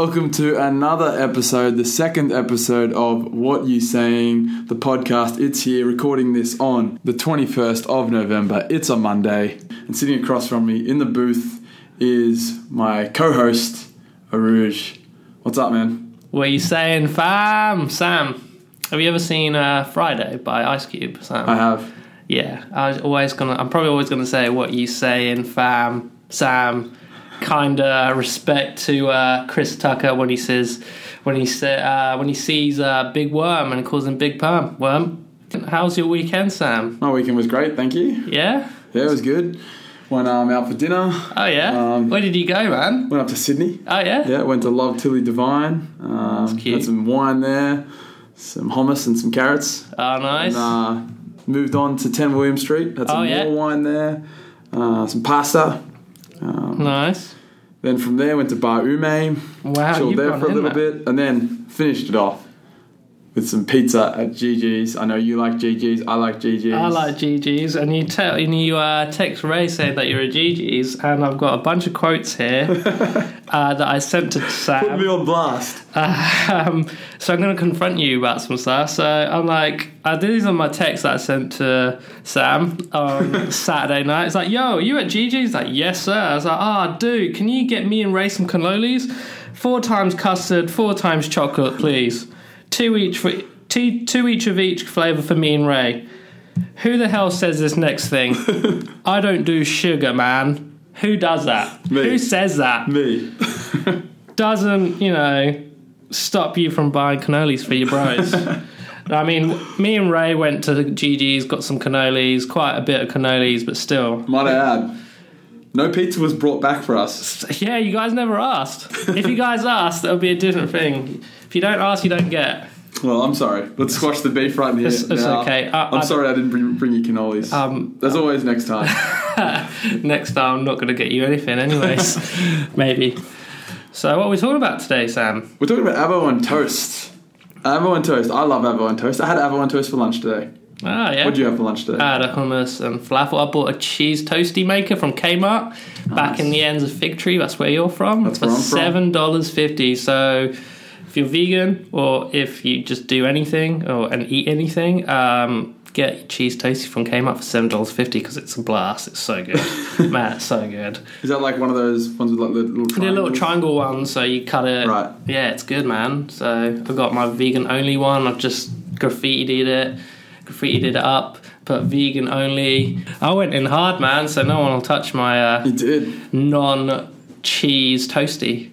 Welcome to another episode, the second episode of What You Saying, the podcast. It's here, recording this on the 21st of November. It's a Monday. And sitting across from me in the booth is my co host, Arooj. What's up, man? What are you saying, fam? Sam, have you ever seen uh, Friday by Ice Cube? Sam? I have. Yeah, I was always gonna. I'm probably always gonna say what you saying, fam, Sam. Kinda respect to uh, Chris Tucker when he says when he sa- uh, when he sees uh, Big Worm and calls him Big Perm Worm. How's your weekend, Sam? My weekend was great, thank you. Yeah. Yeah, it was good. Went um, out for dinner. Oh yeah. Um, Where did you go, man? Went up to Sydney. Oh yeah. Yeah, went to Love Tilly Devine. Um, cute. Had some wine there, some hummus and some carrots. Oh nice. And, uh, moved on to 10 William Street. Had some Oh, yeah? more wine there, uh, some pasta. Um, nice. Then from there went to Bar Ume, Wow. chilled you've there gone for a little that. bit, and then finished it off with some pizza at GG's. I know you like GG's. I like GG's. I like GG's, and you tell and you uh, text Ray saying that you're a GG's, and I've got a bunch of quotes here uh, that I sent to Sam. Put me on blast. Um, so I'm going to confront you about some stuff. So I'm like, uh, these are my texts that I sent to Sam on Saturday night. It's like, yo, you at GG's? Like, yes, sir. I was like, ah, dude, can you get me and Ray some cannolis? Four times custard, four times chocolate, please. Two each for two, two each of each flavour for me and Ray. Who the hell says this next thing? I don't do sugar, man. Who does that? Me. Who says that? Me. Doesn't, you know, stop you from buying cannolis for your bros. I mean, me and Ray went to the GG's, got some cannolis, quite a bit of cannolis, but still. Might I add, no pizza was brought back for us. Yeah, you guys never asked. If you guys asked, that would be a different thing. If you don't ask, you don't get. Well, I'm sorry. Let's squash the beef right here. It's- it's now. okay. I- I'm I- sorry I didn't bring, bring you cannolis. Um, There's always next time. next time, I'm not going to get you anything, anyways. Maybe. So, what are we talking about today, Sam? We're talking about avo on toast. Avo on toast. I love avo on toast. I had avo on toast for lunch today. Ah, yeah. What did you have for lunch today? I had a hummus and falafel. I bought a cheese toasty maker from Kmart back in the ends of Fig Tree. That's where you're from. That's for where I'm from. seven dollars fifty. So if you're vegan or if you just do anything or and eat anything, um, get your cheese toasty from Kmart for seven dollars fifty because it's a blast. It's so good, man. It's so good. Is that like one of those ones with like the little The little triangle one, so you cut it. Right. Yeah, it's good, man. So I've got my vegan only one. I've just graffitied it, graffitied it up, put vegan only. I went in hard, man. So no one will touch my uh, You did. non-cheese toasty.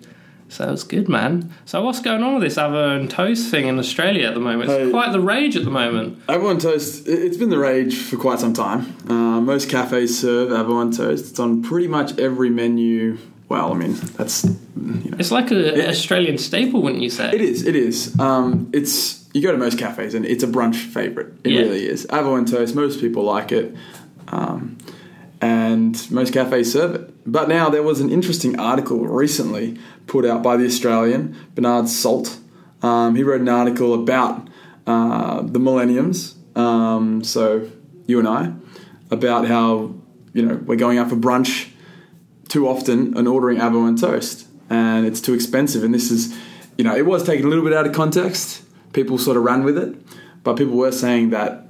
So it's good, man. So what's going on with this avo and toast thing in Australia at the moment? It's Hey. quite the rage at the moment. Avo on toast. it- It's been the rage for quite some time. Uh, most cafes serve avo on toast. It's on pretty much every menu. Well, I mean that's you know. It's like an Australian staple, wouldn't you say? It is. It is. Um, it's you go to most cafes and it's a brunch favorite. It Yeah. really is. Avo and toast. Most people like it, um, and most cafes serve it. But now there was an interesting article recently put out by the Australian Bernard Salt. Um, he wrote an article about uh, the millenniums. Um, so you and I about how you know we're going out for brunch too often and ordering avo and toast and it's too expensive and this is you know it was taken a little bit out of context people sort of ran with it but people were saying that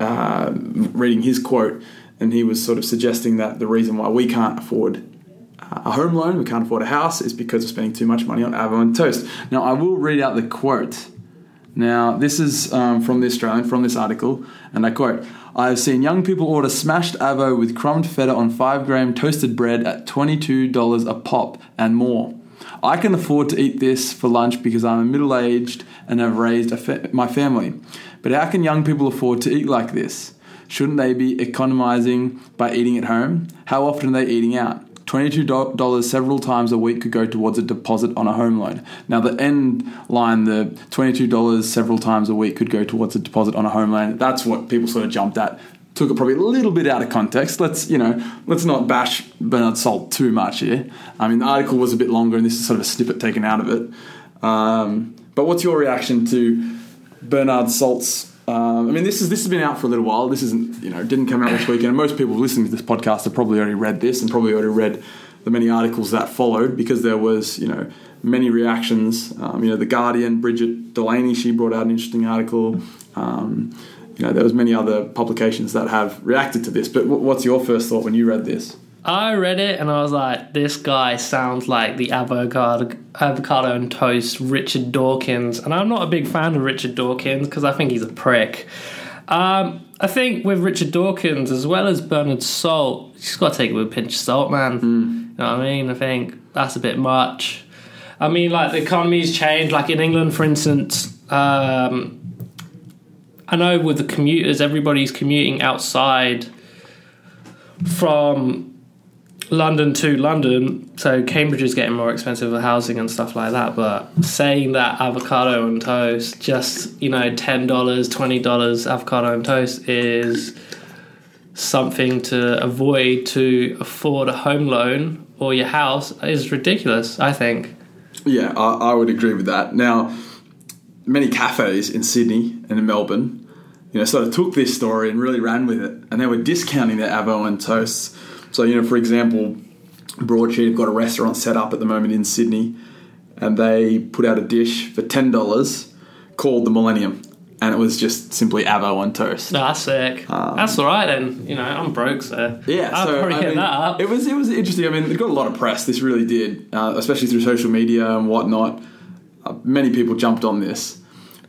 uh, reading his quote and he was sort of suggesting that the reason why we can't afford uh, a home loan we can't afford a house is because we're spending too much money on avo and toast now i will read out the quote now, this is um, from the Australian, from this article, and I quote I have seen young people order smashed avo with crumbed feta on 5 gram toasted bread at $22 a pop and more. I can afford to eat this for lunch because I'm middle aged and have raised fa- my family. But how can young people afford to eat like this? Shouldn't they be economizing by eating at home? How often are they eating out? $22 several times a week could go towards a deposit on a home loan. Now, the end line, the $22 several times a week could go towards a deposit on a home loan, that's what people sort of jumped at. Took it probably a little bit out of context. Let's, you know, let's not bash Bernard Salt too much here. I mean, the article was a bit longer and this is sort of a snippet taken out of it. Um, but what's your reaction to Bernard Salt's um, I mean, this is this has been out for a little while. This isn't you know didn't come out this weekend. And most people listening to this podcast have probably already read this and probably already read the many articles that followed because there was, you know, many reactions. Um, you know, the Guardian, Brigid Delaney, she brought out an interesting article. Um, you know, there was many other publications that have reacted to this. But w- what's your first thought when you read this? I read it and I was like, this guy sounds like the avocado, avocado and toast Richard Dawkins. And I'm not a big fan of Richard Dawkins because I think he's a prick. Um, I think with Richard Dawkins as well as Bernard Salt, you just got to take it with a pinch of salt, man. You know what I mean? I think that's a bit much. I mean, like the economy's changed. Like in England, for instance, um, I know with the commuters, everybody's commuting outside from London to London, so Cambridge is getting more expensive for housing and stuff like that. But saying that avocado and toast, just you know, ten dollars, twenty dollars avocado and toast is something to avoid to afford a home loan or your house is ridiculous. I think. Yeah, I, I would agree with that. Now, many cafes in Sydney and in Melbourne, you know, sort of took this story and really ran with it, and they were discounting their avo and toasts. So, you know, for example, Broadsheet have got a restaurant set up at the moment in Sydney, and they put out a dish for ten dollars called the Millennium, and it was just simply avo and toast. No, that's sick. that's all right then. You know, I'm broke, so Yeah, I'll so probably I get mean, that up. it was it was interesting. I mean, it got a lot of press. This really did, uh, especially through social media and whatnot. Uh, many people jumped on this,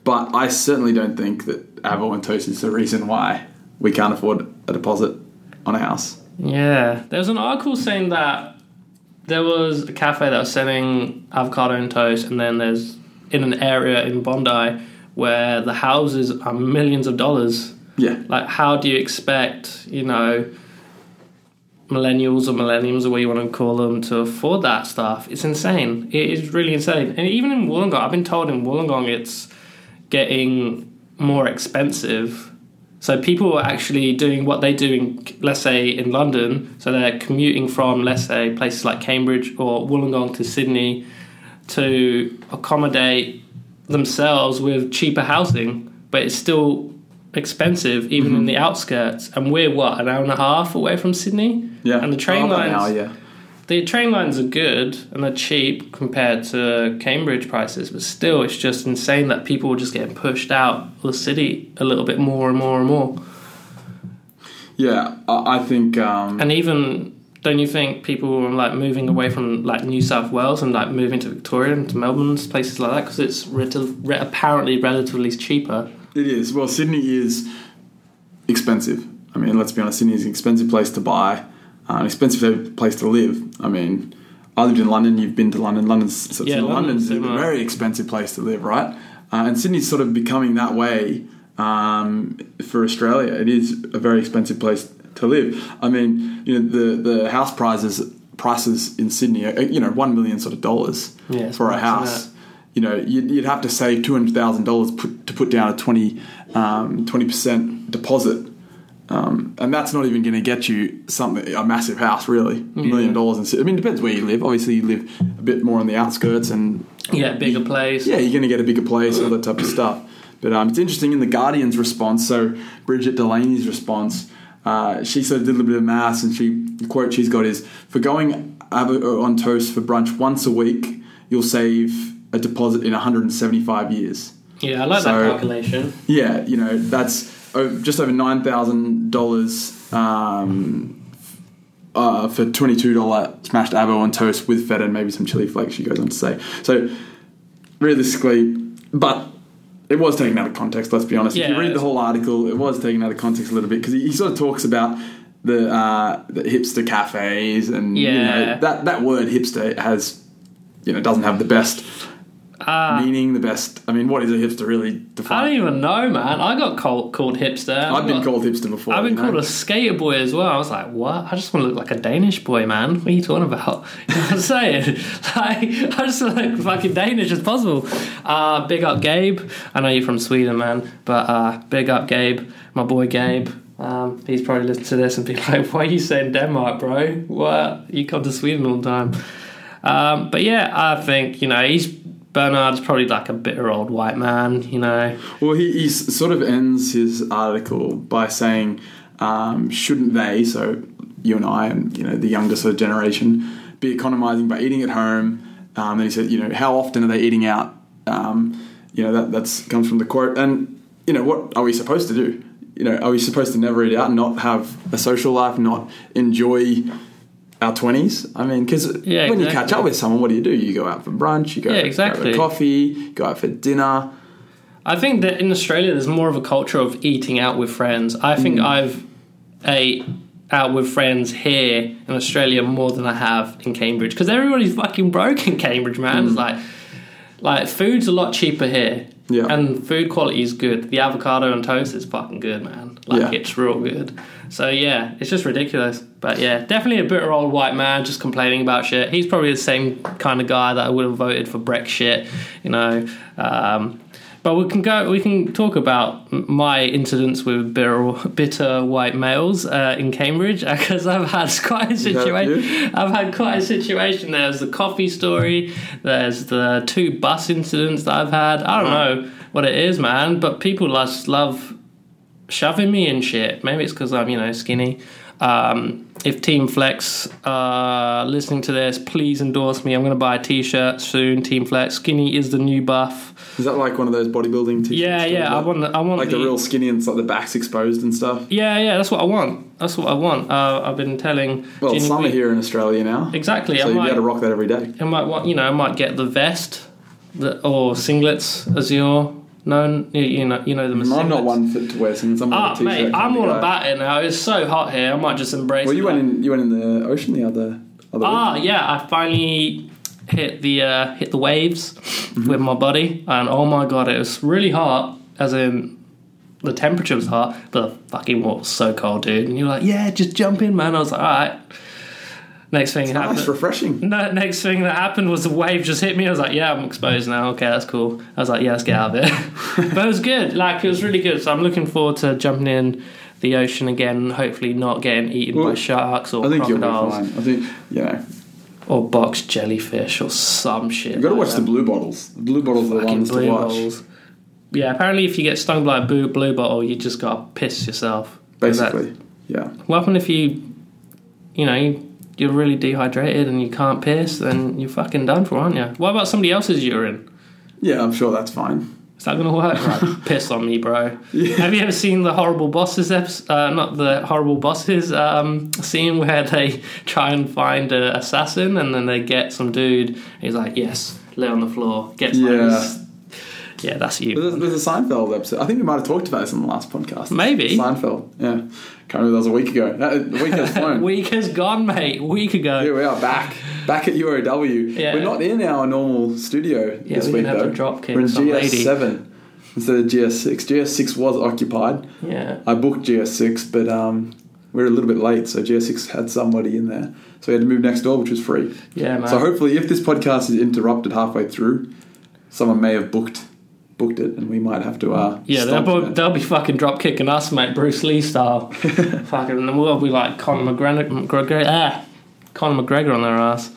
but I certainly don't think that Avo and Toast is the reason why we can't afford a deposit on a house. Yeah, there was an article saying that there was a cafe that was selling avocado and toast, and then there's in an area in Bondi where the houses are millions of dollars. Yeah, Like, how do you expect, you know, millennials or millenniums or what you want to call them to afford that stuff? It's insane. It is really insane. And even in Wollongong, I've been told in Wollongong it's getting more expensive. So people are actually doing what they do in, let's say, in London. So they're commuting from, let's say, places like Cambridge or Wollongong to Sydney to accommodate themselves with cheaper housing, but it's still expensive even in mm-hmm. the outskirts. And we're what an hour and a half away from Sydney. yeah. and the train Oh, lines. hour, yeah. The train lines are good and they're cheap compared to Cambridge prices, but still, it's just insane that people are just getting pushed out of the city a little bit more and more and more. Yeah, I, I think. Um, And even don't you think people are like moving away from like New South Wales and like moving to Victoria and to Melbourne, places like that, because it's re- apparently relatively cheaper. It is. Well, Sydney is expensive. I mean, let's be honest, Sydney is an expensive place to buy, uh, an expensive place to live. I mean, I lived in London, you've been to London. London's, so Yeah, London's London's a very expensive place to live, right? Uh, and Sydney's sort of becoming that way um, for Australia. It is a very expensive place to live. I mean, you know, the, the house prices prices in Sydney are, you know, one million sort of dollars Yeah, for a house you know, you'd, you'd have to save two hundred thousand dollars to put down a 20 percent deposit, um, and that's not even going to get you something a massive house, really, a million dollars. And I mean, it depends where you live. Obviously, you live a bit more on the outskirts, and Yeah, bigger place. yeah, you're going to get a bigger place, all that type of stuff. But um, it's interesting in the Guardian's response. So Brigid Delaney's response, uh, she sort of did a little bit of maths, and she the quote she's got is for going on toast for brunch once a week, you'll save a deposit in 175 years. Yeah, I like So- that calculation. Yeah, you know that's just over nine thousand dollars um, uh, for twenty two dollar smashed avo on toast with feta and maybe some chili flakes. She goes on to say so. Realistically, but it was taken out of context. Let's be honest. if you read the whole article, it was taken out of context a little bit because he, he sort of talks about the, uh, the hipster cafes and you know, that that word hipster has you know doesn't have the best Ah, meaning, the best. I mean, what is a hipster really I don't even know, man. I got called, called hipster. I've been called hipster before. I've been you know? called a skater boy as well. I was like, what? I just want to look like a Danish boy, man. What are you talking about? You know what I'm saying? Like, I just want to look fucking Danish as possible. Uh, big up Gabe. I know you're from Sweden, man. But uh, big up Gabe, my boy Gabe. Um, he's probably listening to this and be like, why are you saying Denmark, bro? What? You come to Sweden all the time. Um, but yeah, I think, you know, he's Bernard's probably like a bitter old white man, you know. Well, he, sort of ends his article by saying, um, shouldn't they, so you and I and you know the younger sort of generation, be economizing by eating at home. Um, and he said, you know, how often are they eating out? Um, you know, that that's comes from the quote. And you know, what are we supposed to do? You know, are we supposed to never eat out and not have a social life, not enjoy our twenties? I mean, because Yeah, when you catch up with someone, what do you do? You go out for brunch, you go, Yeah, go exactly. for coffee, go out for dinner. I think that in Australia, there's more of a culture of eating out with friends. I think mm. I've ate out with friends here in Australia more than I have in Cambridge because everybody's fucking broke in Cambridge, man. It's mm. like, like food's a lot cheaper here, Yeah. and food quality is good. The avocado and toast is fucking good, man. Like Yeah. it's real good. So yeah, it's just ridiculous. But yeah, definitely a bitter old white man just complaining about shit. He's probably the same kind of guy that I would have voted for Brexit, you know. Um, but we can go. We can talk about my incidents with bitter, bitter white males uh, in Cambridge because I've had quite a a situation. I've had quite a situation. There's the coffee story. There's the two bus incidents that I've had. I don't know what it is, man, but people just love shoving me in shit. Maybe it's because I'm, you know, skinny. Um, if Team Flex are listening to this, please endorse me. I'm going to buy a T-shirt soon. Team Flex, skinny is the new buff. Is that like one of those bodybuilding t-shirts? Yeah, yeah. I want. The, I want like the real skinny and it's like the back's exposed and stuff. Yeah, yeah. That's what I want. That's what I want. Uh, I've been telling. Well, Ginny summer we- here in Australia now, Exactly. so I you'd be able to rock that every day. I might want. You know, I might get the vest, the, or singlets, as you're known. You, you know, you know them as I'm not one fit to wear. I'm Ah, mate, I'm all about it now. It's so hot here. I might just embrace. Well, you went in. You went in the ocean the other other Ah, week. yeah, I finally hit the uh, hit the waves Mm-hmm. with my body, and oh my god, it was really hot. As in, the temperature was hot, but the fucking water was so cold, dude. And you're like, yeah, just jump in, man. I was like, all right. Next thing happened. Nice, refreshing. No, next thing that happened was the wave just hit me. I was like, "Yeah, I'm exposed now. Okay, that's cool." I was like, "Yeah, let's get out of it." but it was good. Like it was really good. So I'm looking forward to jumping in the ocean again. Hopefully, not getting eaten Well, by sharks or I think you'll be fine. I think you know. or box jellyfish or some shit. You got to like watch the blue bottles. The blue bottles are the Fucking ones to watch. bottles. Yeah, apparently, if you get stung by a blue, blue bottle, you just gotta piss yourself. Basically, yeah. What happen if you, you know, you, you're really dehydrated and you can't piss? Then you're fucking done for, aren't you? What about somebody else's urine? Yeah, I'm sure that's fine. Is that gonna work? Right, piss on me, bro. Have you ever seen the horrible bosses episode? Uh, not the horrible bosses um, scene where they try and find an assassin and then they get some dude. He's like, "Yes, lay on the floor." Gets Yeah. yeah, that's you. There's, there's a Seinfeld episode. I think we might have talked about this in the last podcast. Maybe. Seinfeld. Yeah, can't remember. That was a week ago. That, the week has flown. Week has gone, mate. Week ago. Here we are back, back at UOW. Yeah. We're not in our normal studio Yeah, this we're week have though. to drop We're in. GS7 instead of GS6. GS6 was occupied. Yeah. I booked GS6, but um, we are a little bit late, so GS6 had somebody in there, so we had to move next door, which was free. Yeah, man. So hopefully, if this podcast is interrupted halfway through, someone may have booked booked it, and we might have to. Uh, Yeah, they'll, bo- they'll be fucking drop kicking us, mate, Bruce Lee style. fucking, and we'll be like Conor McGregor, McGregor, ah, Conor McGregor on their ass.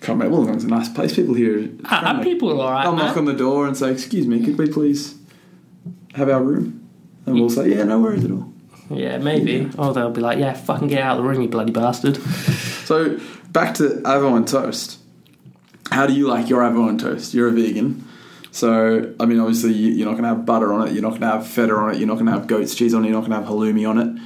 Can't remember. Well, it's a nice place. People here. are Ah, friendly. people are alright, I'll knock on the door and say, "Excuse me, could we please have our room?" And we'll say, "Yeah, no worries at all." Yeah, maybe. Or they'll be like, yeah, fucking get out of the room, you bloody bastard. So back to avo and toast. How do you like your avo and toast? You're a vegan, so I mean, obviously you- you're not going to have butter on it. You're not going to have feta on it. You're not going to have goat's cheese on it. You're not going to have halloumi on it.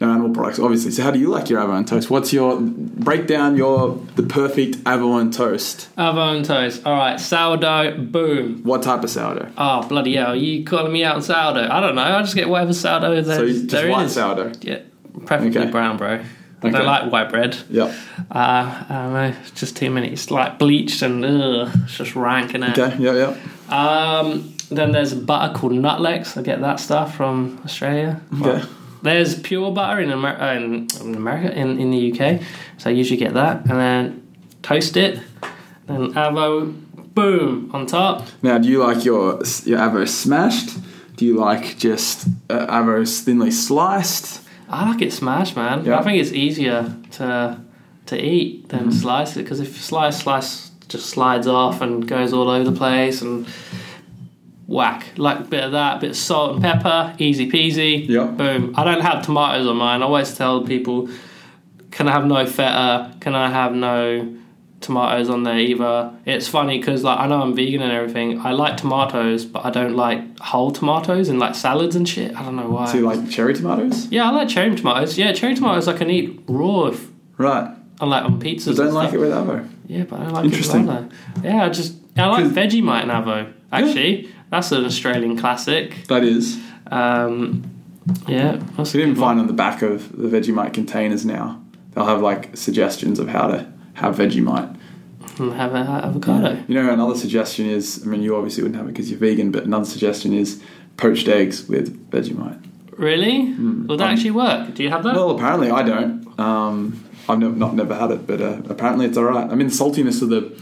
No animal products, obviously. So how do you like your avo and toast? What's your break down your the perfect avo and toast? Avon toast. Alright, sourdough, boom. What type of sourdough? Oh, bloody hell, Are you calling me out on sourdough? I don't know, I just get whatever sourdough there, So just there white is. sourdough. Yeah, preferably Okay. brown, bro. I Okay. don't like white bread. Yeah. Uh, I don't know, it's just too many. It's like bleached and ugh, it's just rank in it. Okay. Yep. Yep. Um, then there's a butter called Nutlex. I get that stuff from Australia. Okay. There's pure butter in, Amer- uh, in, in America, in, in the UK. So I usually get that. And then toast it. Then avo, boom, on top. Now, do you like your your avo smashed? Do you like just uh, avo thinly sliced? I like it smashed, man. Yeah. I think it's easier to to eat than mm-hmm. slice it because if you slice, slice just slides off and goes all over the place and whack. Like a bit of that, a bit of salt and pepper, easy peasy. Yep. Boom. I don't have tomatoes on mine. I always tell people can I have no feta? Can I have no tomatoes on there either? It's funny because like I know I'm vegan and everything. I like tomatoes, but I don't like whole tomatoes in like salads and shit. I don't know why. Do you like cherry tomatoes? yeah, I like cherry tomatoes. Yeah, cherry tomatoes I can eat raw, if, Right. I like on pizzas. But don't and like stuff. it with avo. Yeah, but I don't like Interesting. it with avo. Yeah, I just I like Vegemite and avo. Actually, that's an Australian classic. That is. Um, yeah, that's a can find on the back of the Vegemite containers now. They'll have like suggestions of how to have Vegemite. Have a avocado. You know, another suggestion is I mean, you obviously wouldn't have it because you're vegan, but another suggestion is poached eggs with Vegemite. Really? Will that Um, actually work? Do you have that? Well, apparently I don't. Um, I've never, not never had it, but uh, apparently it's all right. I mean, the saltiness of the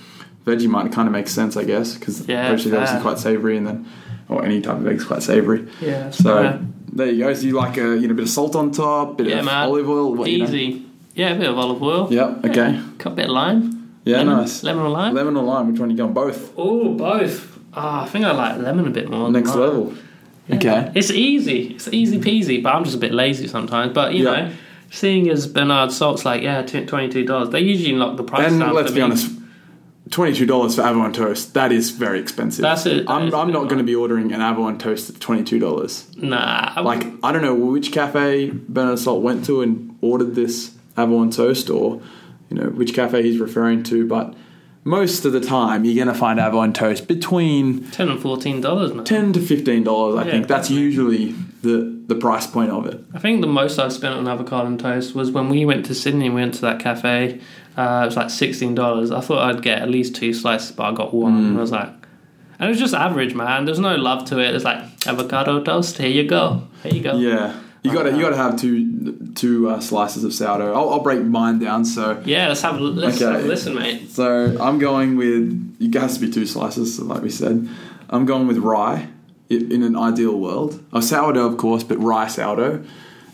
Vegemite kind of makes sense, I guess, because Yeah, poached eggs are obviously quite savoury, and then or any type of egg is quite savoury. yeah. So fair. there you go. So you like a you know bit of salt on top, bit Yeah, of man. olive oil, what, you know? Yeah, a bit of olive oil. Yeah. Okay. Cut a bit of lime. Yeah. lemon, Nice. Lemon or lime? Lemon or lime? Which one you going? Both. Oh, both. Ah, I think I like lemon a bit more. Next lime. level. Yeah. Okay. It's easy. It's easy peasy, but I'm just a bit lazy sometimes. But you Yeah. know, seeing as Bernard Salt's like, yeah, twenty two dollars. They usually knock the price And down. let's for be me. honest, twenty two dollars for Avon toast. That is very expensive. That's it. That I'm, I'm not going to be ordering an Avon toast at twenty two dollars. Nah, I Like I don't know which cafe Bernard Salt went to and ordered this Avon toast, or you know which cafe he's referring to, but. Most of the time, you're going to find Avon toast between ten and fourteen dollars, man. ten to fifteen dollars. I Yeah, think that's definitely. usually the the price point of it. I think the most I've spent on avocado and toast was when we went to Sydney. We went to that cafe. Uh, it was like sixteen dollars. I thought I'd get at least two slices, but I got one. Mm. And I was like, and it was just average, man. There's no love to it. It's like avocado toast. Here you go. Here you go. Yeah, you got to you got to have two two uh, slices of sourdough. I'll, I'll break mine down. So Yeah, let's have a let's Okay. have a listen, mate. so I'm going with it has to be two slices, like we said. I'm going with rye in an ideal world. A sourdough, of course, but rye sourdough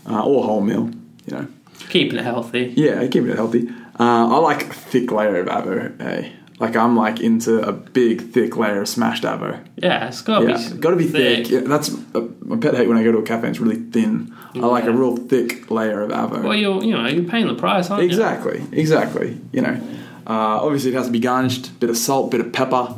uh, or wholemeal. You know, Keeping it healthy. yeah, keeping it healthy. Uh, I like a thick layer of avo. Eh? Like I'm like into a big thick layer of smashed avo. Yeah, it's gotta Yeah, be got to be thick. Yeah, that's uh, my pet hate when I go to a cafe. It's really thin. I like a real thick layer of avo. Well, you're you know you're paying the price, aren't you? Exactly, exactly. You know, uh, obviously it has to be garnished. Bit of salt, bit of pepper.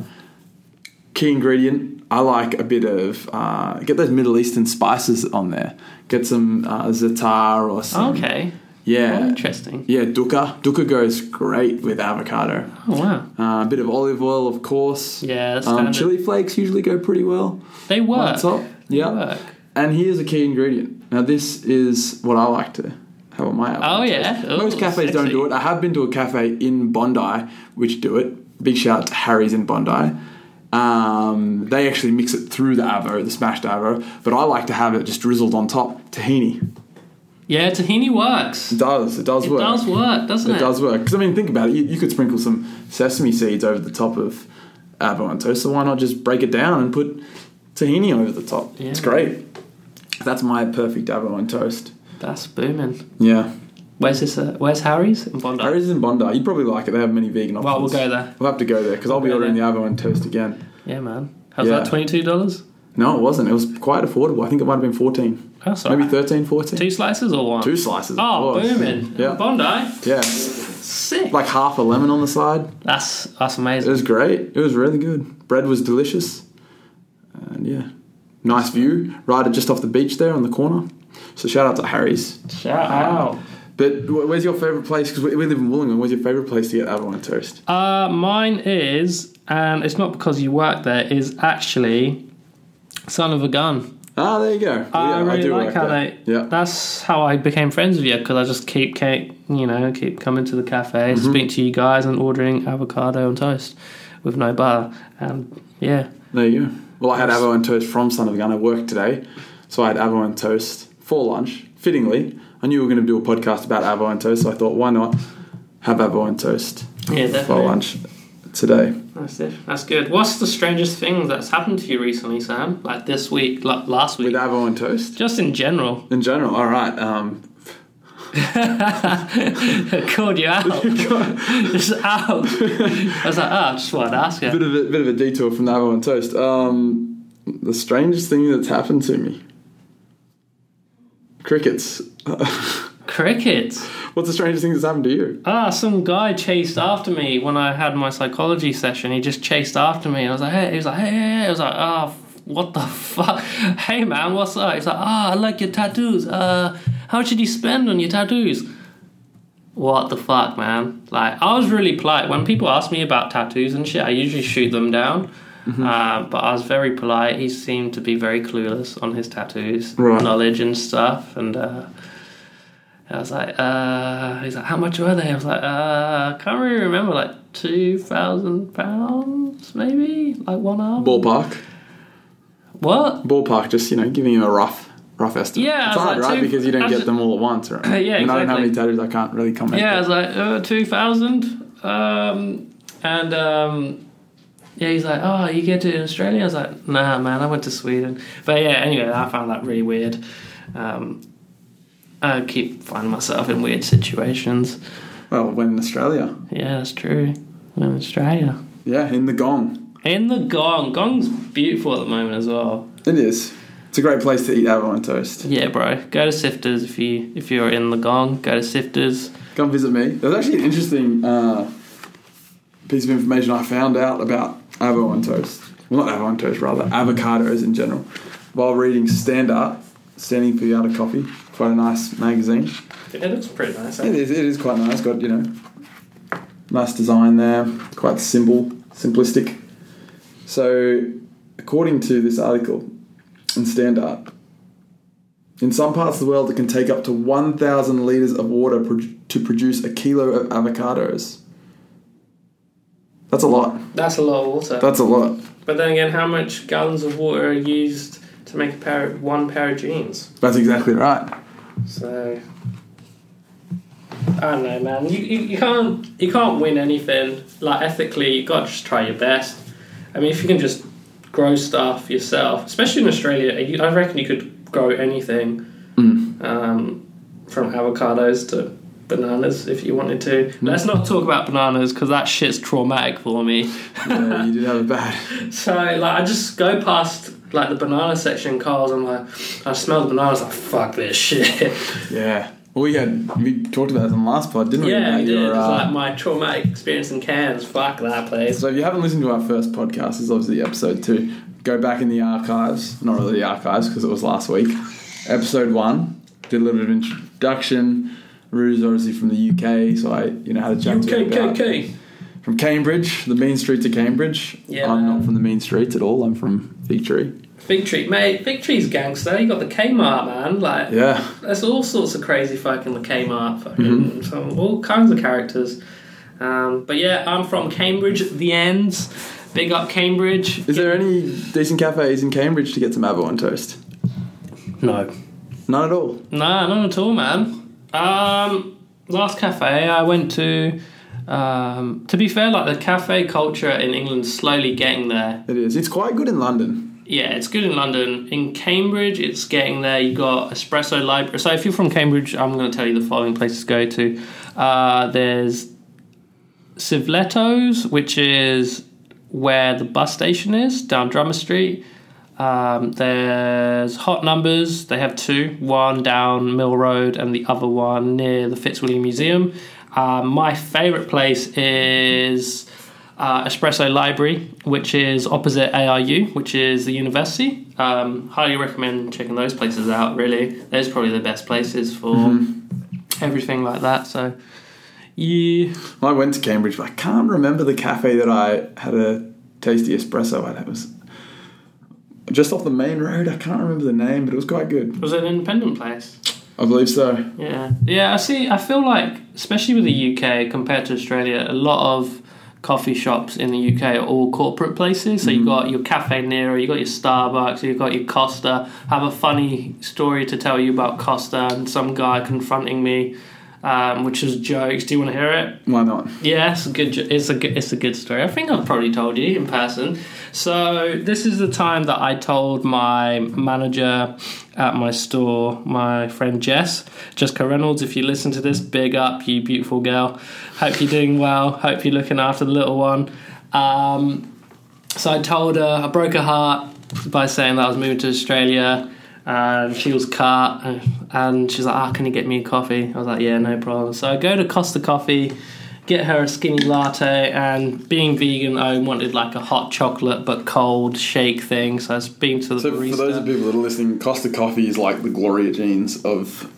Key ingredient. I like a bit of uh, get those Middle Eastern spices on there. Get some uh, za'atar or some. Okay. Yeah. Oh, interesting. Yeah, dukkha. Dukkha goes great with avocado. Oh wow. Uh, a bit of olive oil, of course. Yeah, that's Um, chili flakes usually go pretty well. They work. On top. Yeah. work. And here's a key ingredient. Now, this is what I like to have on my avocado. Oh yeah. toast. Most Ooh, cafes don't do it. I have been to a cafe in Bondi which do it. Big shout out to Harry's in Bondi. Um, they actually mix it through the avo, the smashed avo, but I like to have it just drizzled on top. Tahini. Yeah, tahini works. It does. It does work. It work. does work, doesn't it? It does work. Because I mean, think about it. You, you could sprinkle some sesame seeds over the top of avo on toast. So why not just break it down and put tahini over the top? Yeah. It's great. That's my perfect avo on toast. That's booming. Yeah. Where's this? Uh, where's Harry's in Bondi? Harry's in Bondi. You'd probably like it. They have many vegan options. Well, we'll go there. We'll have to go there because I'll be go ordering the avo on toast again. Yeah, man. How's Yeah. that? Twenty two dollars. No, it wasn't. It was quite affordable. I think it might have been 14. That's Maybe alright. 13, 14. Two slices or one? Two slices. Oh, booming. Yeah. Bondi. Yeah. Sick. Like half a lemon on the side. That's that's amazing. It was great. It was really good. Bread was delicious. And yeah, nice view right just off the beach there on the corner. So shout out to Harry's. Shout out. But where's your favourite place? Because we live in Wollongong. Where's your favourite place to get avocado toast? Uh, mine is, and it's not because you work there. Is actually Son of a Gun. Ah, there you go. I Yeah, really do like work how there. they. Yeah. That's how I became friends with you because I just keep, keep, you know, keep coming to the cafe, Mm-hmm. speak to you guys, and ordering avocado and toast with no butter. And yeah, There you go. Well, I had avocado and toast from Son of a Gun. I worked today, so I had avocado and toast for lunch. Fittingly, I knew we were going to do a podcast about avocado and toast, so I thought, why not have avocado and toast yeah, for lunch today? That's it. That's good. What's the strangest thing that's happened to you recently, Sam? Like this week, like last week, With avo and toast just in general. in general. All right. Um, Called you out. just out. I was like, oh, I just wanted to ask you. bit of a bit of a detour from the avo and toast. Um, the strangest thing that's happened to me. Crickets. Crickets. What's the strangest thing that's happened to you? Ah, some guy chased after me when I had my psychology session. He just chased after me. I was like, hey, he was like, hey, hey, hey. I was like, ah, what the fuck? Hey, man, what's up? He's like, ah, I like your tattoos. Uh, how much did you spend on your tattoos? What the fuck, man? Like, I was really polite. When people ask me about tattoos and shit, I usually shoot them down. Uh, but I was very polite. He seemed to be very clueless on his tattoos, Right. knowledge and stuff. And uh, I was like, uh, he's like, how much were they? I was like, uh, I can't really remember, like two thousand pounds, maybe, like one arm. Ballpark. What? Ballpark, just, you know, giving him a rough rough estimate. Yeah, It's hard, like, right? two- because you don't get was- them all at once, right? Yeah, And I don't have exactly. any tattoos, I can't really comment. Yeah, I was like, uh, two thousand, um, and um, yeah, he's like, oh, you get it in Australia? I was like, nah, man, I went to Sweden. But yeah, anyway, I found that really weird. Um, I keep finding myself in weird situations. Well, when in Australia. Yeah, that's true. When In Australia. Yeah, in the gong. In the Gong. Gong's beautiful at the moment as well. It is. It's a great place to eat avocado toast. Yeah, bro. Go to Sifters if you if you're in the Gong. Go to Sifters. Come visit me. There's actually an interesting uh, piece of information I found out about avocado on toast. Well, not avocado on toast, rather avocados in general. While reading Standart, Standing for the Art of Coffee, quite a nice magazine. It looks pretty nice. It eh? is. It is quite nice. Got you know, nice design there. Quite simple, simplistic. So, according to this article in Standart, in some parts of the world, it can take up to 1,000 liters of water pro- to produce a kilo of avocados. That's a lot. That's a lot of water. That's a lot. But then again, how much gallons of water are used to make a pair of, one pair of jeans? That's exactly right. So I don't know, man. You, you, you can't you can't win anything. Like ethically, you got to just try your best. I mean, if you can just grow stuff yourself, especially in Australia, you, I reckon you could grow anything Mm. um, from avocados to bananas if you wanted to. Let's not talk about bananas because that shit's traumatic for me. Yeah, you did have it bad. So like I just go past like the banana section in I'm like I smell the bananas like fuck this shit. Yeah. Well, we had we talked about this on the last pod, didn't we? yeah, it did. your, uh, like my traumatic experience in Cairns. Fuck that place. So if you haven't listened to our first podcast, it's obviously episode two. Go back in the archives, not really the archives because it was last week. Episode one did a little bit of introduction. Rue's obviously from the UK, so I you know had a chat to him about UKKK. from Cambridge, the mean street to Cambridge. Yeah, I'm not from the mean streets at all. I'm from Victory. Fig Tree, mate. Fig Tree's gangster. You got the Kmart, man. Like Yeah, there's all sorts of crazy fucking the Kmart. Fucking Mm-hmm. some, all kinds of characters. Um, but yeah, I'm from Cambridge. The ends. Big up Cambridge. is there any decent cafes in Cambridge to get some avo on toast? No. None at all. Nah, not at all, man. Um, last cafe I went to. Um, to be fair, like the cafe culture in England's slowly getting there. It is. It's quite good in London. Yeah, it's good in London. In Cambridge, it's getting there. You got Espresso Library. So if you're from Cambridge, I'm going to tell you the following places to go to. Uh, there's Civlettos, which is where the bus station is down Drummer Street. Um, there's Hot Numbers. They have two, one down Mill Road and the other one near the Fitzwilliam Museum. Um, my favourite place is uh, Espresso Library, which is opposite ARU, which is the university. Um, highly recommend checking those places out. Really, those are probably the best places for everything like that. So, yeah, I went to Cambridge, but I can't remember the cafe that I had a tasty espresso at. It was just off the main road. I can't remember the name, but it was quite good. was it an independent place? I believe so. Yeah, yeah. I see. I feel like, especially with the UK compared to Australia, a lot of coffee shops in the UK are all corporate places. So you've mm-hmm. got your Cafe Nero, you've got your Starbucks, you've got your Costa. I have a funny story to tell you about Costa and some guy confronting me, um, which is jokes. Do you want to hear it? Why not? Yeah, it's a good. It's a good. It's a good story. I think I've probably told you in person. So this is the time that I told my manager at my store, my friend Jess, Jessica Reynolds. If you listen to this, big up, you beautiful girl. Hope you're doing well. Hope you're looking after the little one. Um, so I told her I broke her heart by saying that I was moving to Australia. And she was cut, and- she's like, "Ah, can you get me a coffee?" I was like, "Yeah, no problem." So I go to Costa Coffee, get her a skinny latte, and being vegan, I wanted like a hot chocolate but cold shake thing. So I was speaking to the So barista. for those of people that are listening, Costa Coffee is like the Gloria Jeans of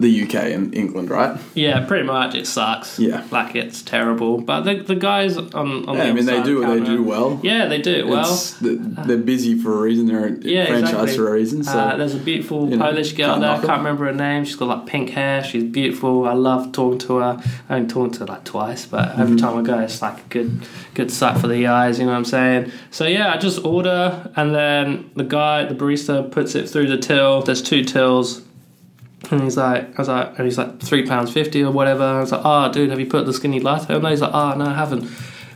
the UK and England, right? Yeah, pretty much. It sucks. Yeah. like it's terrible. But the the guys on on Yeah, the I mean they do what they do well. Yeah, they do it well. It's- th- they're busy for a reason. They're Yeah, franchise exactly. for a reason. So uh, there's a beautiful you know, Polish girl there. I can't remember her name. She's got like pink hair. She's beautiful. I love talking to her. I only talked to her like twice, but Mm-hmm. every time I go, it's like a good, good sight for the eyes. You know what I'm saying? So yeah, I just order, and then the guy, the barista, puts it through the till. There's two tills. And he's like, I was like, and he's like three pounds fifty or whatever. I was like, oh, dude, have you put the skinny latte on there? He's like, oh, no, I haven't.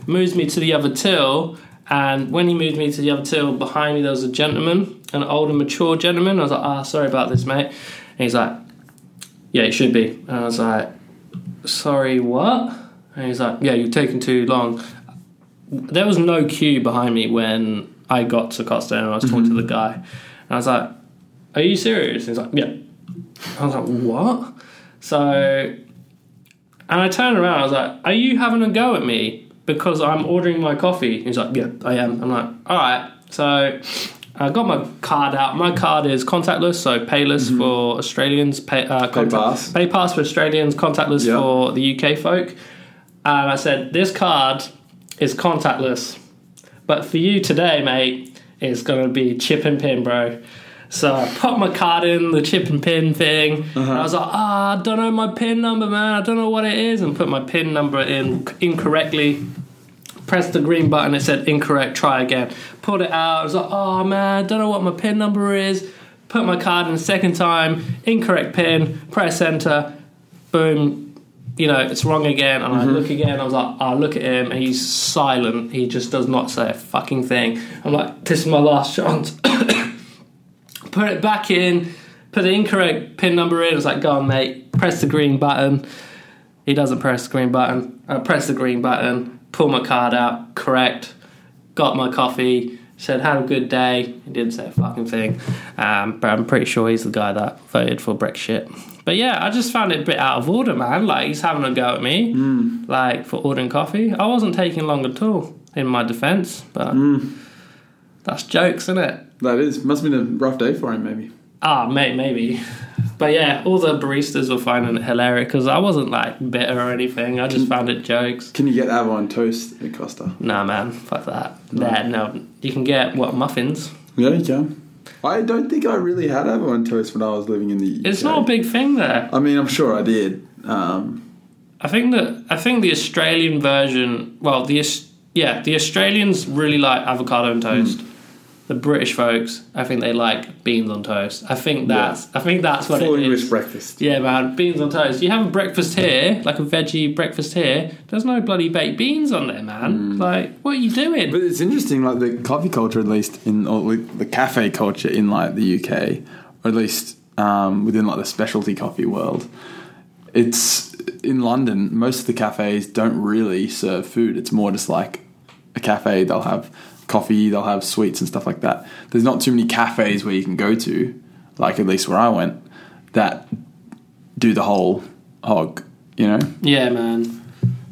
Moves me to the other till, and when he moved me to the other till, behind me there was a gentleman, an older, mature gentleman. I was like, ah, sorry about this, mate. And he's like, yeah, it should be. And I was like, sorry, what? And he's like, yeah, you're taking too long. There was no queue behind me when I got to Costa and I was talking to mm-hmm. the guy. And I was like, are you serious? He's like, yeah. I was like, what? So, and I turned around. I was like, are you having a go at me because I'm ordering my coffee? He's like, yeah, I am. I'm like, all right. So, I got my card out. My card is contactless, so payless for Australians, pay, uh, contact- pass. pay pass for Australians, contactless Yeah. for the UK folk. And I said, this card is contactless, but for you today, mate, it's gonna be chip and pin, bro. So I put my card in the chip and pin thing. Uh-huh. And I was like, ah, I don't know my pin number, man. I don't know what it is. And put my pin number in incorrectly. Pressed the green button. It said incorrect. Try again. Pulled it out. I was like, oh man, I don't know what my pin number is. Put my card in the second time. Incorrect pin. Press enter. Boom. You know, it's wrong again. And I mm-hmm. look again. I was like, I look at him and he's silent. He just does not say a fucking thing. I'm like, this is my last chance. Put it back in, put the incorrect pin number in. I was like, go on, mate, press the green button. He doesn't press the green button. I press the green button, pull my card out, correct, got my coffee, said, had a good day. He didn't say a fucking thing. Um, but I'm pretty sure he's the guy that voted for Brexit. But yeah, I just found it a bit out of order, man. Like, he's having a go at me, like, for ordering coffee. I wasn't taking long at all, in my defence, but that's jokes, isn't it? That is must have been a rough day for him. Maybe. Ah, mate, maybe. But yeah, all the baristas were finding it hilarious because I wasn't like bitter or anything. I just found it jokes. Can you get avon toast at Costa? Nah, man, fuck that. Nah, no. You can get what muffins. Yeah, you can. I don't think I really had avon toast when I was living in the UK. It's not a big thing there. I mean, I'm sure I did. Um, I think that I think the Australian version. Well, the yeah, the Australians really like avocado on toast. The British folks, I think they like beans on toast. I think that's I think that's what full it English is. breakfast. Yeah, man, beans on toast. You have a breakfast here, like a veggie breakfast here. There's no bloody baked beans on there, man. Like, what are you doing? But it's interesting, like the coffee culture, at least in or like the cafe culture in like the UK, or at least um, within like the specialty coffee world. It's in London. Most of the cafes don't really serve food. It's more just like a cafe. They'll have coffee. They'll have sweets and stuff like that. There's not too many cafes where you can go to, like at least where I went, that do the whole hog. You know, yeah, man.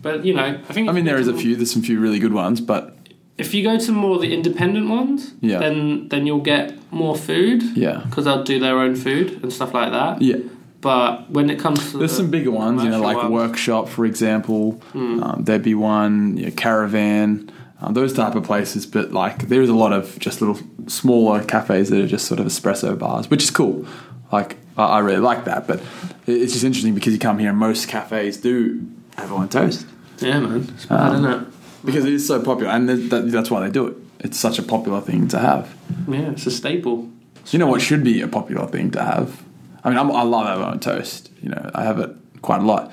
But you know, I think I mean, there is a few. There's some few really good ones, but If you go to more the independent ones, Yeah. then then you'll get more food yeah, because they'll do their own food and stuff like that. yeah. But when it comes to There's the some bigger ones, you know, like ones- Workshop, for example. Hmm. Um, there'd be one, you know, Caravan, um, those type of places. But like, there's a lot of just little smaller cafes that are just sort of espresso bars, which is cool. Like, I, I really like that. But it's just interesting because you come here and most cafes do have on toast yeah, man, it's Um, isn't it? because it is so popular, and that, that's why they do it. It's such a popular thing to have. Yeah, it's a staple. You know what should be a popular thing to have? I mean, I'm, I love avocado on toast. You know, I have it quite a lot.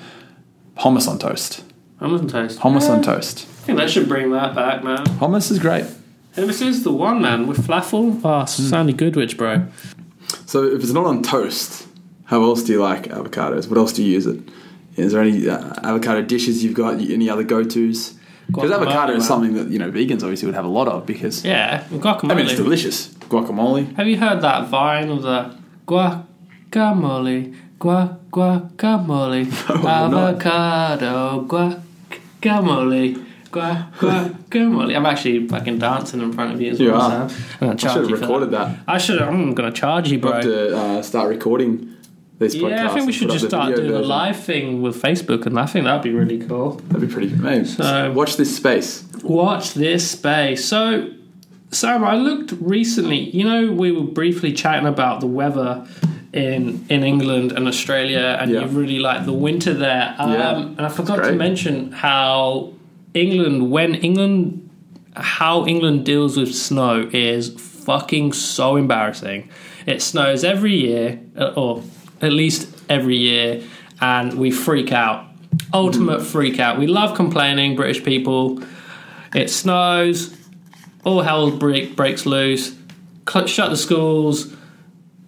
Hummus on toast. Hummus and toast. Hummus Yeah. on toast. I think they should bring that back, man. Hummus is great. Hey, this is the one, man, with falafel. Oh, Sandy Goodwich, bro. So if it's not on toast, how else do you like avocados? What else do you use it? Is there any uh, avocado dishes you've got? Any other go-tos? Because avocado is something that you know vegans obviously would have a lot of because Yeah, guacamole. I mean it's delicious. Guacamole. Have you heard that vine of the guacamole, gua guacamole, No, avocado, guacamole. Gua, guacamole. I'm actually fucking dancing in front of you as You well, are. Sam. I'm gonna I should have recorded that. that. I should. I'm gonna charge you, bro. have to uh, start recording these. Yeah, I think we should just start doing a version. live thing with Facebook, and I think that'd be really cool. That'd be pretty good. Maybe. So- Watch this space. Watch this space. So, Sam, I looked recently. You know, we were briefly chatting about the weather in in England and Australia, and Yeah. you really like the winter there. Um, Yeah, and I forgot to mention how England, when England, how England deals with snow is fucking so embarrassing. It snows every year, uh, or at least every year, and we freak out. Ultimate freak out. We love complaining, British people. It snows, all hell break, breaks loose, shut the schools,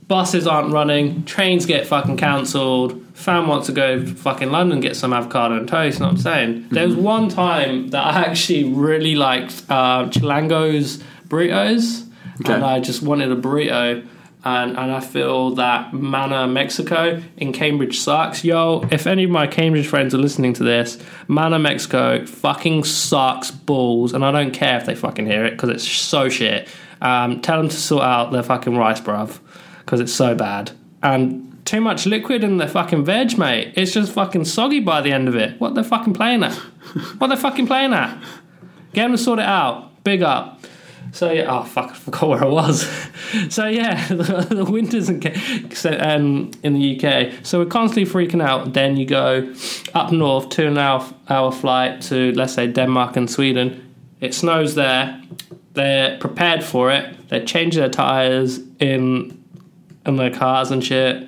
buses aren't running, trains get fucking cancelled. Fam wants to go fucking London get some avocado and toast. You know what I'm saying? There was one time that I actually really liked uh, Chilango's burritos, Okay. and I just wanted a burrito. And, and I feel that Mana Mexico in Cambridge sucks. Yo, if any of my Cambridge friends are listening to this, Mana Mexico fucking sucks balls. And I don't care if they fucking hear it because it's so shit. Um, tell them to sort out their fucking rice, bruv, because it's so bad. And too much liquid in the fucking veg, mate. It's just fucking soggy by the end of it. What they're fucking playing at? what they're fucking playing at? Get them to sort it out. Big up. So yeah, oh fuck, I forgot where I was. so yeah, the, the winters in, um, in the UK. So we're constantly freaking out. Then you go up north, two and a half hour flight to let's say Denmark and Sweden. It snows there. They're prepared for it. They change their tires in in their cars and shit,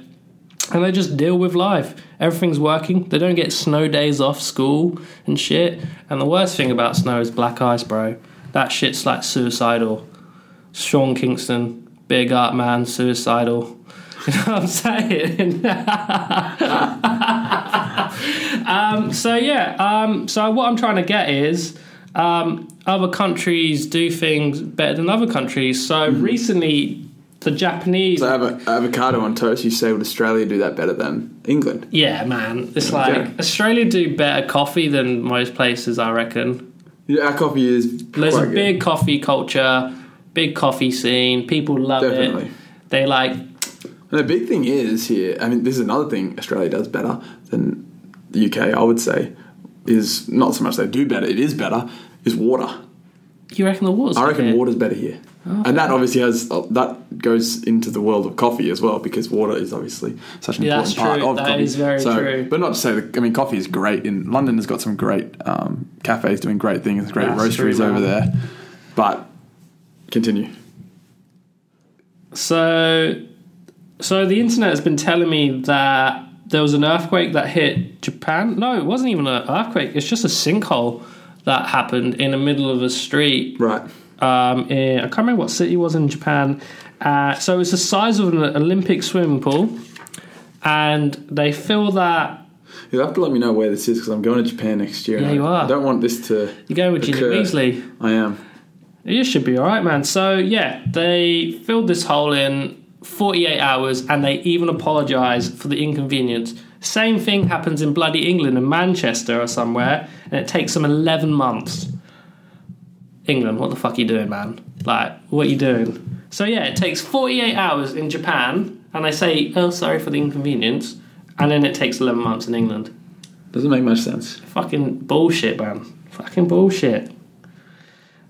and they just deal with life. Everything's working. They don't get snow days off school and shit. And the worst thing about snow is black ice, bro. That shit's like suicidal. Sean Kingston, big art man, suicidal. You know what I'm saying? um, so yeah, um, so what I'm trying to get is um, other countries do things better than other countries. So recently, the Japanese. So avo- avocado on toast. You say would Australia do that better than England? Yeah, man. It's like Okay. Australia do better coffee than most places, I reckon. Yeah, our coffee is There's a good. big coffee culture, big coffee scene. People love Definitely. it. They like, And the big thing is here. I mean, this is another thing Australia does better than the UK. I would say is not so much they do better. It is better. Is water. you reckon the water's I reckon water's better here. And that obviously has uh, that goes into the world of coffee as well because water is obviously such an Yeah, important part of That coffee. is very so, true. But not to say that I mean coffee is great in London has got some great um, cafes doing great things, great That's roasteries true, over there. But continue. So, so the internet has been telling me that there was an earthquake that hit Japan. No, it wasn't even an earthquake. It's just a sinkhole that happened in the middle of a street. Right. Um, in, I can't remember what city it was in Japan. Uh, so it's the size of an Olympic swimming pool, and they fill that. You'll have to let me know where this is because I'm going to Japan next year. Yeah, you are. I don't want this to. You go with Occur. Weasley. I am. You should be all right, man. So yeah, they filled this hole in 48 hours, and they even apologise for the inconvenience. Same thing happens in bloody England, in Manchester or somewhere, and it takes them 11 months. England, what the fuck are you doing, man? Like, what are you doing? So yeah, it takes 48 hours in Japan, and they say, "Oh, sorry for the inconvenience," and then it takes 11 months in England. Doesn't make much sense. Fucking bullshit, man. Fucking bullshit.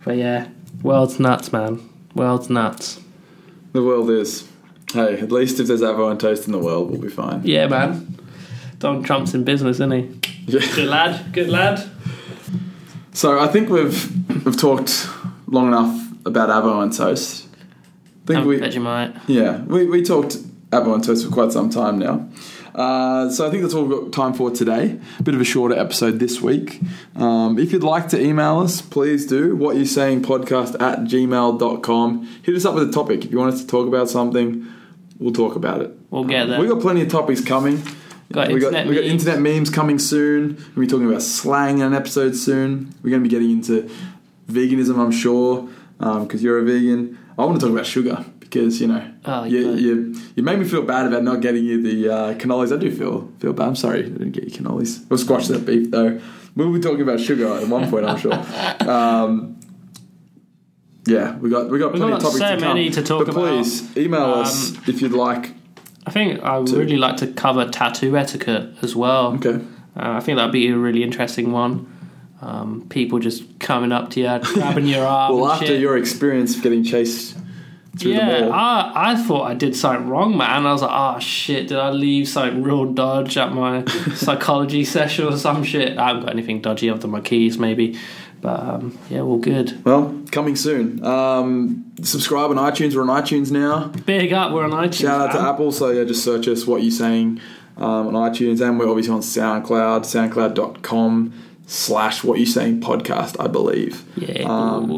But yeah, world's nuts, man. World's nuts. The world is. Hey, at least if there's Avo and toast in the world, we'll be fine. Yeah, man. Donald Trump's in business, isn't he? Yeah. Good lad. Good lad. So I think we've we've talked long enough about Avo and toast. I think I'm we Vegemite. yeah we, we talked Avo and toast for quite some time now. Uh, so I think that's all we've got time for today. A bit of a shorter episode this week. Um, if you'd like to email us, please do. What you saying podcast at gmail.com. Hit us up with a topic. If you want us to talk about something, we'll talk about it. We'll get there. We've got plenty of topics coming. Got we got internet we got internet memes coming soon. We'll be talking about slang in an episode soon. We're going to be getting into veganism, I'm sure, because you're a vegan. I want to talk about sugar because you know Oh, you, you- you made me feel bad about not getting you the uh, cannolis. I do feel feel bad. I'm sorry I didn't get you cannolis. We'll squash that beef though. We'll be talking about sugar at one point, I'm sure. Um, yeah, we got we got plenty of topics so to come. many to talk but about. please email Um, us if you'd like. I think I would really like to cover tattoo etiquette as well. Okay. Uh, I think that'd be a really interesting one. Um, people just coming up to you, grabbing your arm. Well, after shit. your experience of getting chased through the yeah, mall, I, I thought I did something wrong, man. I was like, oh shit, did I leave something real dodge at my psychology session or some shit? I haven't got anything dodgy other than my keys, maybe. But um, yeah, all good. well, coming soon. Um, subscribe on iTunes. We're on iTunes now. Big up, we're on iTunes. Shout out to. Apple. So yeah, just search us. What you saying um, on iTunes, and we're obviously on SoundCloud. SoundCloud.com slash What You Saying podcast. I believe. Yeah, Um.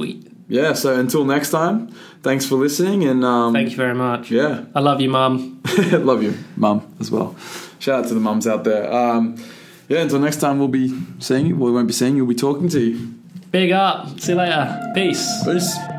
Yeah. So until next time, thanks for listening, and um, Thank you very much. yeah, I love you, mum. love you, mum, as well. Shout out to the mums out there. Um, yeah. Until next time, we'll be seeing you. Well, we won't be seeing you. We'll be talking to you. Big up. See you later. Peace. Peace.